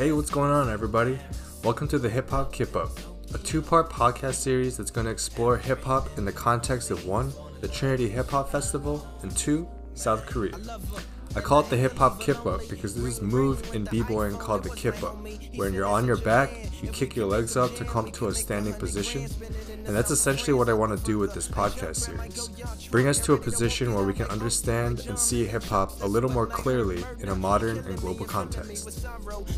Hey, what's going on, everybody? Welcome to the Hip Hop Kip Up, a two part podcast series that's going to explore hip hop in the context of one, the Trinity Hip Hop Festival, and two, South Korea. I call it the hip hop kip up because this move in b-boying called the kip up, where you're on your back, you kick your legs up to come to a standing position, and that's essentially what I want to do with this podcast series. Bring us to a position where we can understand and see hip hop a little more clearly in a modern and global context.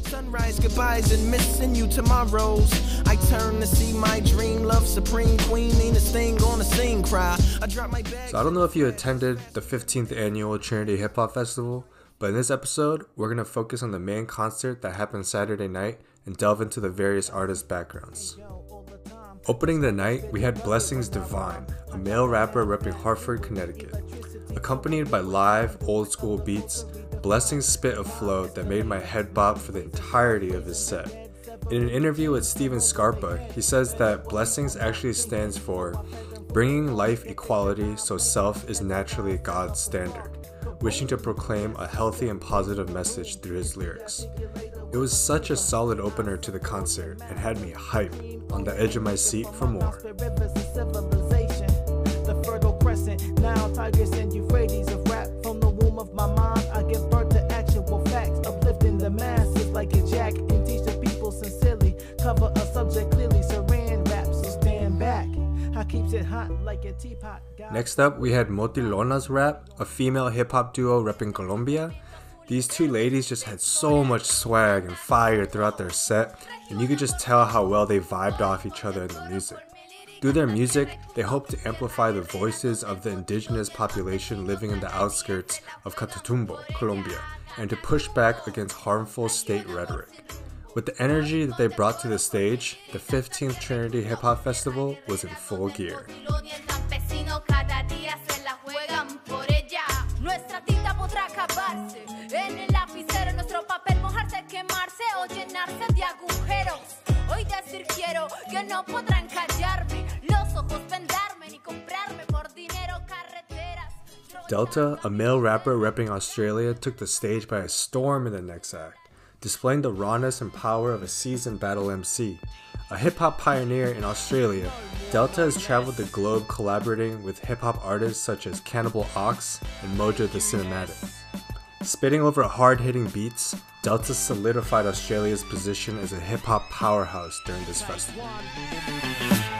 Sunrise goodbyes and missing you tomorrows. I turn to see my dream love supreme queen thing gonna sing cry. I drop my bag. So I don't know if you attended the 15th annual Trinity Hip Hop Festival, but in this episode, we're gonna focus on the main concert that happened Saturday night and delve into the various artists' backgrounds. Opening the night, we had Blessings Divine, a male rapper repping Hartford, Connecticut. Accompanied by live, old school beats, Blessings spit a flow that made my head bob for the entirety of his set. In an interview with Steven Scarpa, he says that Blessings actually stands for bringing life equality so self is naturally God's standard, wishing to proclaim a healthy and positive message through his lyrics. It was such a solid opener to the concert and had me hype on the edge of my seat for more. Next up, we had Motilonas Rap, a female hip hop duo repping Colombia. These two ladies just had so much swag and fire throughout their set, and you could just tell how well they vibed off each other in the music. Through their music, they hope to amplify the voices of the indigenous population living in the outskirts of Catatumbo, Colombia, and to push back against harmful state rhetoric. With the energy that they brought to the stage, the 15th Trinity Hip Hop Festival was in full gear. Delta, a male rapper repping Australia, took the stage by a storm in the next act, displaying the rawness and power of a seasoned battle MC. A hip hop pioneer in Australia, Delta has traveled the globe collaborating with hip hop artists such as Cannibal Ox and Mojo the Cinematic. Spitting over hard hitting beats, Delta solidified Australia's position as a hip hop powerhouse during this festival.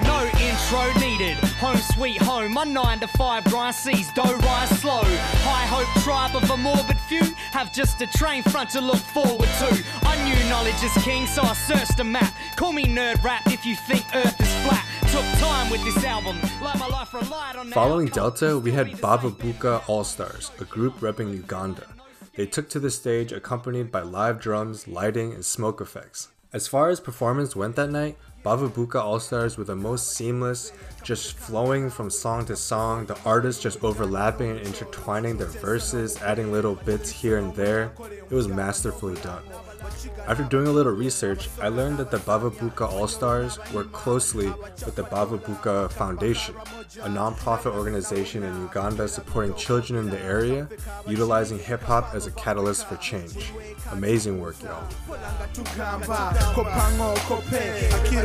No intro needed, home sweet home. My 9 to 5 grind sees dough rise slow. High hope tribe of a morbid few have just a train front to look forward to. I knew knowledge is king, so I searched a map. Call me nerd rap if you think Earth is flat. Took time with this album, like my life relied on Following Delta, we had Bavubuka All Stars, a group repping Uganda. They took to the stage accompanied by live drums, lighting, and smoke effects. As far as performance went that night, Bavubuka All Stars were the most seamless, just flowing from song to song, the artists just overlapping and intertwining their verses, adding little bits here and there. It was masterfully done. After doing a little research, I learned that the Bavubuka All Stars work closely with the Bavubuka Foundation, a nonprofit organization in Uganda supporting children in the area, utilizing hip hop as a catalyst for change. Amazing work, y'all.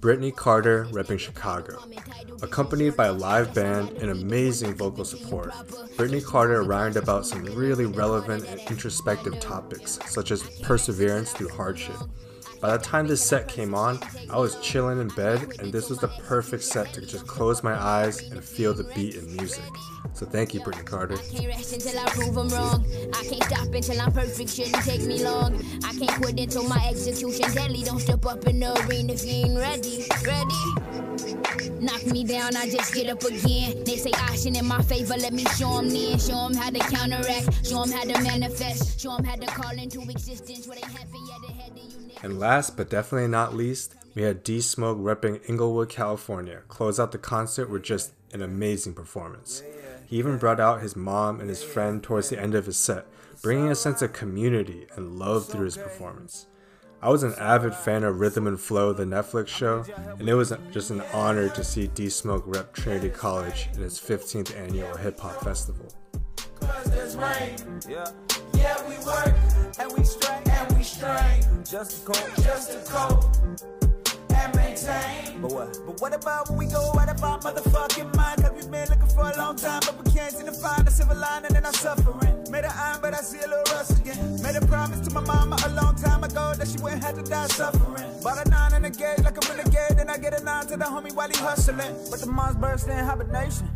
Brittany Carter repping Chicago. Accompanied by a live band and amazing vocal support, Brittany Carter rhymed about some really relevant and introspective topics, such as perseverance through hardship. By the time this set came on, I was chilling in bed, and this was the perfect set to just close my eyes and feel the beat and music. So thank you, Brittany Carter. I can't rest until I prove I'm wrong. I can't stop until I'm perfect, shouldn't take me long. I can't quit until my execution deadly. Don't step up in the arena if you ain't ready. Ready? Knock me down, I just get up again. They say action in my favor, let me show them then. Show them how to counteract, show them how to manifest, show them how to call into existence what ain't happened yet ahead of you. And last but definitely not least, we had D Smoke repping Inglewood, California, close out the concert with just an amazing performance. He even brought out his mom and his friend towards the end of his set, bringing a sense of community and love through his performance. I was an avid fan of Rhythm and Flow, the Netflix show, and it was just an honor to see D Smoke rep Trinity College in its 15th annual hip hop festival. Strain and just to cope, just to cope and maintain. But what? But what about when we go out of our motherfucking mind? Cause we've been looking for a long time, but we can't seem to find a silver lining in our suffering. Made an iron, but I see a little rust again. Made a promise to my mama a long time ago that she wouldn't have to die suffering. Bought a nine in a gate like a renegade, then I get a nine to the homie while he hustling. But the mom's bursting hibernation.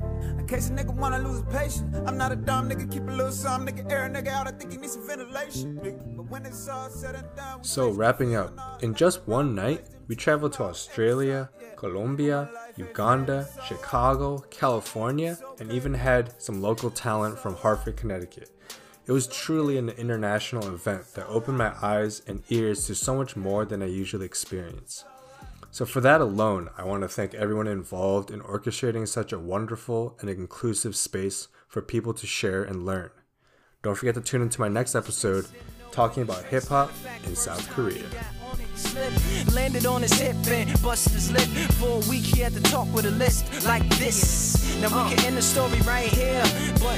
Case a nigga wanna lose patience. I'm not a dumb nigga, keep a little some nigga, air nigga out. I think he needs some ventilation. But when it's all said and done. So, wrapping up, in just one night, we traveled to Australia, Colombia, Uganda, Chicago, California, and even had some local talent from Hartford, Connecticut. It was truly an international event that opened my eyes and ears to so much more than I usually experience. So, for that alone, I want to thank everyone involved in orchestrating such a wonderful and inclusive space for people to share and learn. Don't forget to tune into my next episode talking about hip hop in South Korea. Landed on his hip and busted his lip. For a week he had to talk with a list like this. Now we can end the story right here.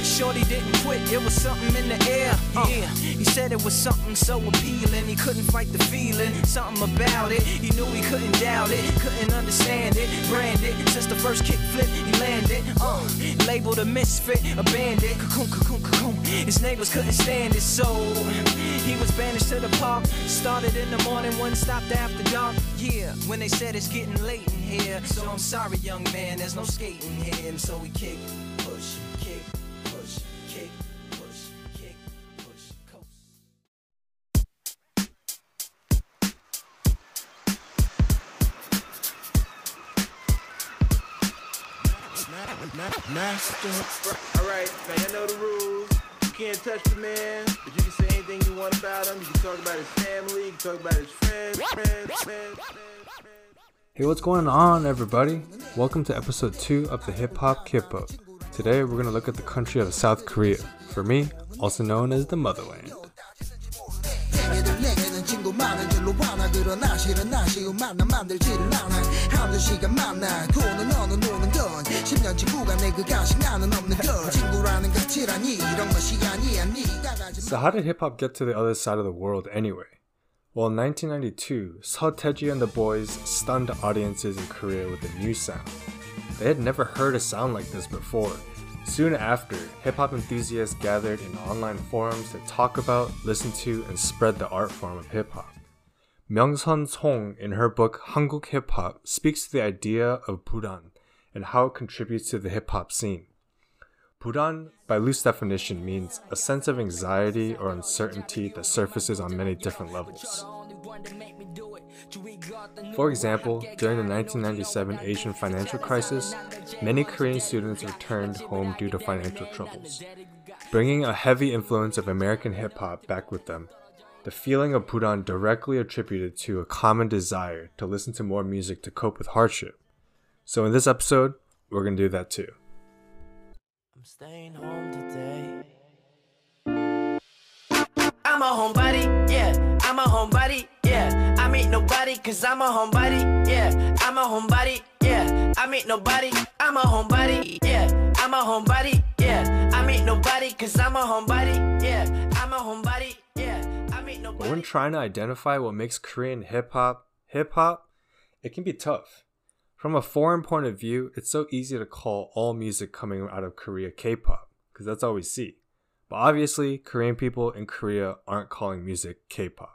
Shorty didn't quit, it was something in the air. Yeah, he said it was something so appealing. He couldn't fight the feeling, something about it. He knew he couldn't doubt it, couldn't understand it. Branded since the first kick flip, he landed. Uh, labeled a misfit, a bandit. Cocoon, cocoon, cocoon. His neighbors couldn't stand it, so he was banished to the park. Started in the morning, one stopped after dark. Yeah, when they said it's getting late in here. So I'm sorry, young man, there's no skating here. And so we kick, push, kick, push, kick, push, kick, push, coast. Master. All right, now you know the rules You can't touch the man, but you can say anything you want about him. You can talk about his family, you can talk about his friends, friends, friends, Hey, what's going on, everybody? Welcome to episode 2 of the Hip Hop Kip Up. Today, we're going to look at the country of South Korea, for me, also known as the motherland. So how did hip hop get to the other side of the world anyway? Well, in 1992, Seo Taiji and the boys stunned audiences in Korea with a new sound. They had never heard a sound like this before. Soon after, hip hop enthusiasts gathered in online forums to talk about, listen to, and spread the art form of hip hop. Myoung-Sun Song, in her book Hanguk Hip Hop, speaks to the idea of Buran and how it contributes to the hip hop scene. Buran, by loose definition, means a sense of anxiety or uncertainty that surfaces on many different levels. For example, during the 1997 Asian financial crisis, many Korean students returned home due to financial troubles. Bringing a heavy influence of American hip hop back with them, the feeling of Buran directly attributed to a common desire to listen to more music to cope with hardship. So in this episode, we're gonna do that too staying home today. I'm a homebody, yeah. I'm a homebody, yeah. I meet nobody cause I'm a homebody, yeah. I'm a homebody, yeah. I meet nobody, I'm a homebody, yeah. I'm a homebody, yeah. I meet nobody cause I'm a homebody, yeah. I'm a homebody, yeah. I meet nobody. When trying to identify what makes Korean hip hop hip hop, it can be tough. From a foreign point of view, it's so easy to call all music coming out of Korea K pop, because that's all we see. But obviously, Korean people in Korea aren't calling music K pop.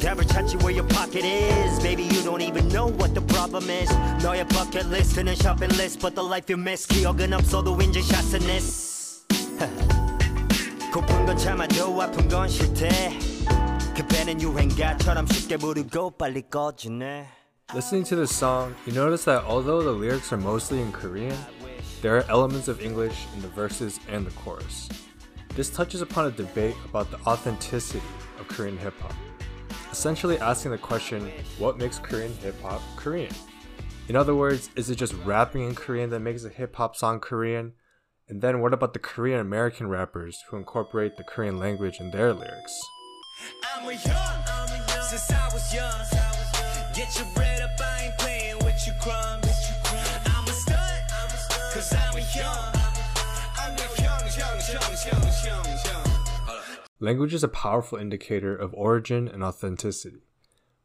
답을 찾지 where your pocket is Baby you don't even know what the problem is 너의 bucket list는 shopping list But the life you miss 기억은 없어도 인증샷은 is 고픈 건 참아도 아픈 건 싫대 그 배는 유행가처럼 쉽게 부르고 빨리 꺼지네 Listening to this song, you notice that although the lyrics are mostly in Korean, there are elements of English in the verses and the chorus. This touches upon a debate about the authenticity of Korean hip hop, essentially asking the question what makes Korean hip hop Korean? In other words, is it just rapping in Korean that makes a hip hop song Korean? And then what about the Korean American rappers who incorporate the Korean language in their lyrics? I'm a young, since I was young. Get your bread up, I ain't playing with crumbs. I'm a stud, cause I'm a young. I'm a young, young, young, young, young, young. Language is a powerful indicator of origin and authenticity,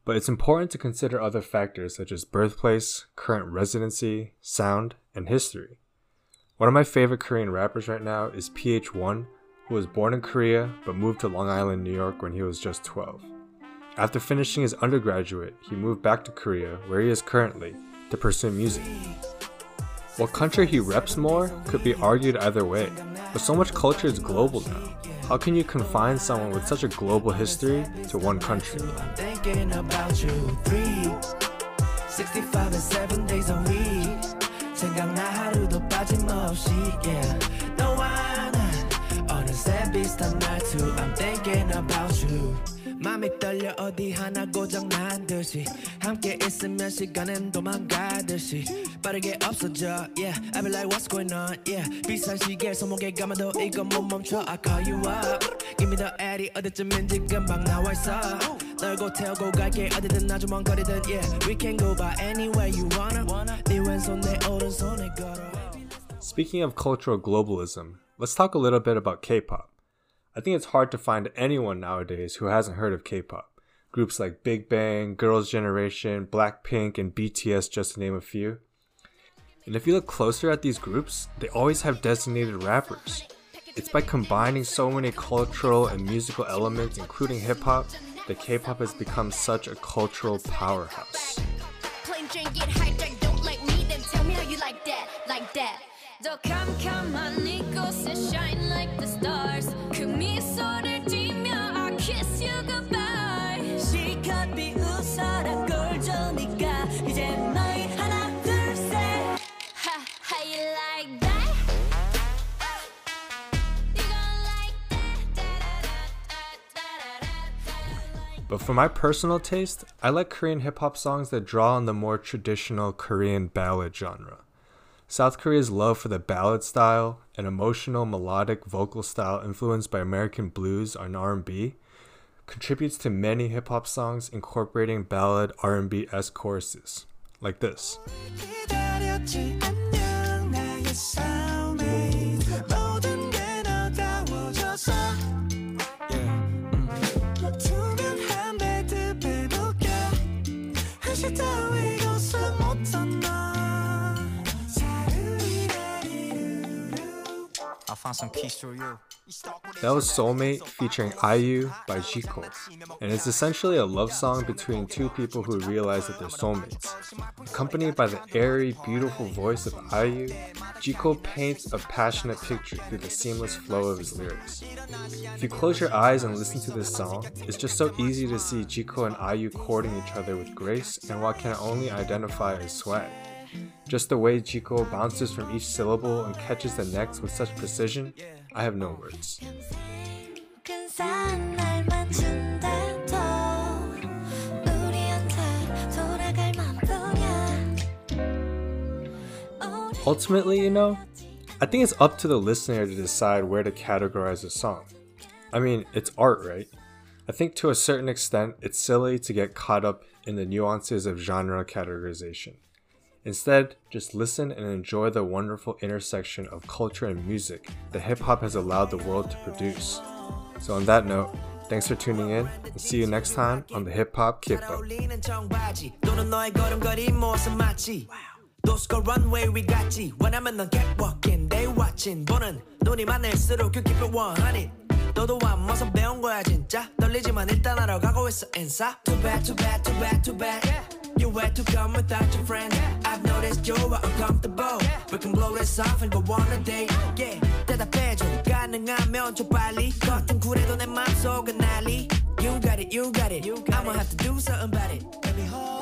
but it's important to consider other factors such as birthplace, current residency, sound, and history. One of my favorite Korean rappers right now is PH1, who was born in Korea but moved to Long Island, New York when he was just 12. After finishing his undergraduate, he moved back to Korea, where he is currently, to pursue music. What country he reps more could be argued either way, but so much culture is global now. How can you confine someone with such a global history to one country? I'm thinking about you three 65 and 7 days a week 생각나 하루도 빠짐없이 yeah 너와 나 어느새 비슷한 말투 I'm thinking about you 맘이 떨려 어디 하나 고장난 듯이 함께 있으면 시간은 도망가듯이 빠르게 없어져 yeah I be like what's going on yeah 비싼 시계 손목에 감아도 이건 못 멈춰 I call you up Give me the addy 어디쯤인지 금방 나와 있어 널고 태우고 갈게 어디든 아주 먼 거리든 yeah We can go by anywhere you wanna 네 왼손 내 오른손에 걸어 Speaking of cultural globalism, let's talk a little bit about K pop. I think it's hard to find anyone nowadays who hasn't heard of K pop. Groups like Big Bang, Girls' Generation, Blackpink, and BTS, just to name a few. And if you look closer at these groups, they always have designated rappers. It's by combining so many cultural and musical elements, including hip hop, that K pop has become such a cultural powerhouse Plain Jane get hijacked, don't like me, then tell me how you like that, like that. 더 캄캄한 이곳에 shine like the stars. 그 미소를 띠며 I kiss you goodbye. 시컷 비웃어라 꼴조니까 이제 너희 하나 둘 셋. Ha, how you like that? You gon' like that? But for my personal taste, I like Korean hip hop songs that draw on the more traditional Korean ballad genre. South Korea's love for the ballad style, an emotional melodic vocal style influenced by American blues and R&B, contributes to many hip hop songs incorporating ballad R&B-esque choruses, like this. Find some peace through you That was Soulmate featuring IU by Zico, and it's essentially a love song between two people who realize that they're soulmates. Accompanied by the airy, beautiful voice of IU, Zico paints a passionate picture through the seamless flow of his lyrics. If you close your eyes and listen to this song, it's just so easy to see Zico and IU courting each other with grace and what can only identify as swag. Just the way Zico bounces from each syllable and catches the next with such precision, I have no words. Ultimately, you know, I think it's up to the listener to decide where to categorize a song. I mean, it's art, right? I think to a certain extent, it's silly to get caught up in the nuances of genre categorization. Instead, just listen and enjoy the wonderful intersection of culture and music that hip hop has allowed the world to produce. So, on that note, thanks for tuning in and see you next time on the Hip Hop Kip Up. 어울리는 청바지 또는 너의 걸음걸이 모습 맞지 도스코 runway we got 원하면 넌 get walking they watching 보는 눈이 많을수록 you keep it 100 너도 안와서 배운 거야 진짜 떨리지만 일단 하러 가고 있어 인사 Too bad too bad too bad too bad You had to come without your friend I've noticed you're uncomfortable We can blow this off and go on a date yeah 대답해줘 가능하면 좀 빨리 겉은 쿨해도 내 맘속은 난리 You got it you got it I'ma have to do something about it Baby hold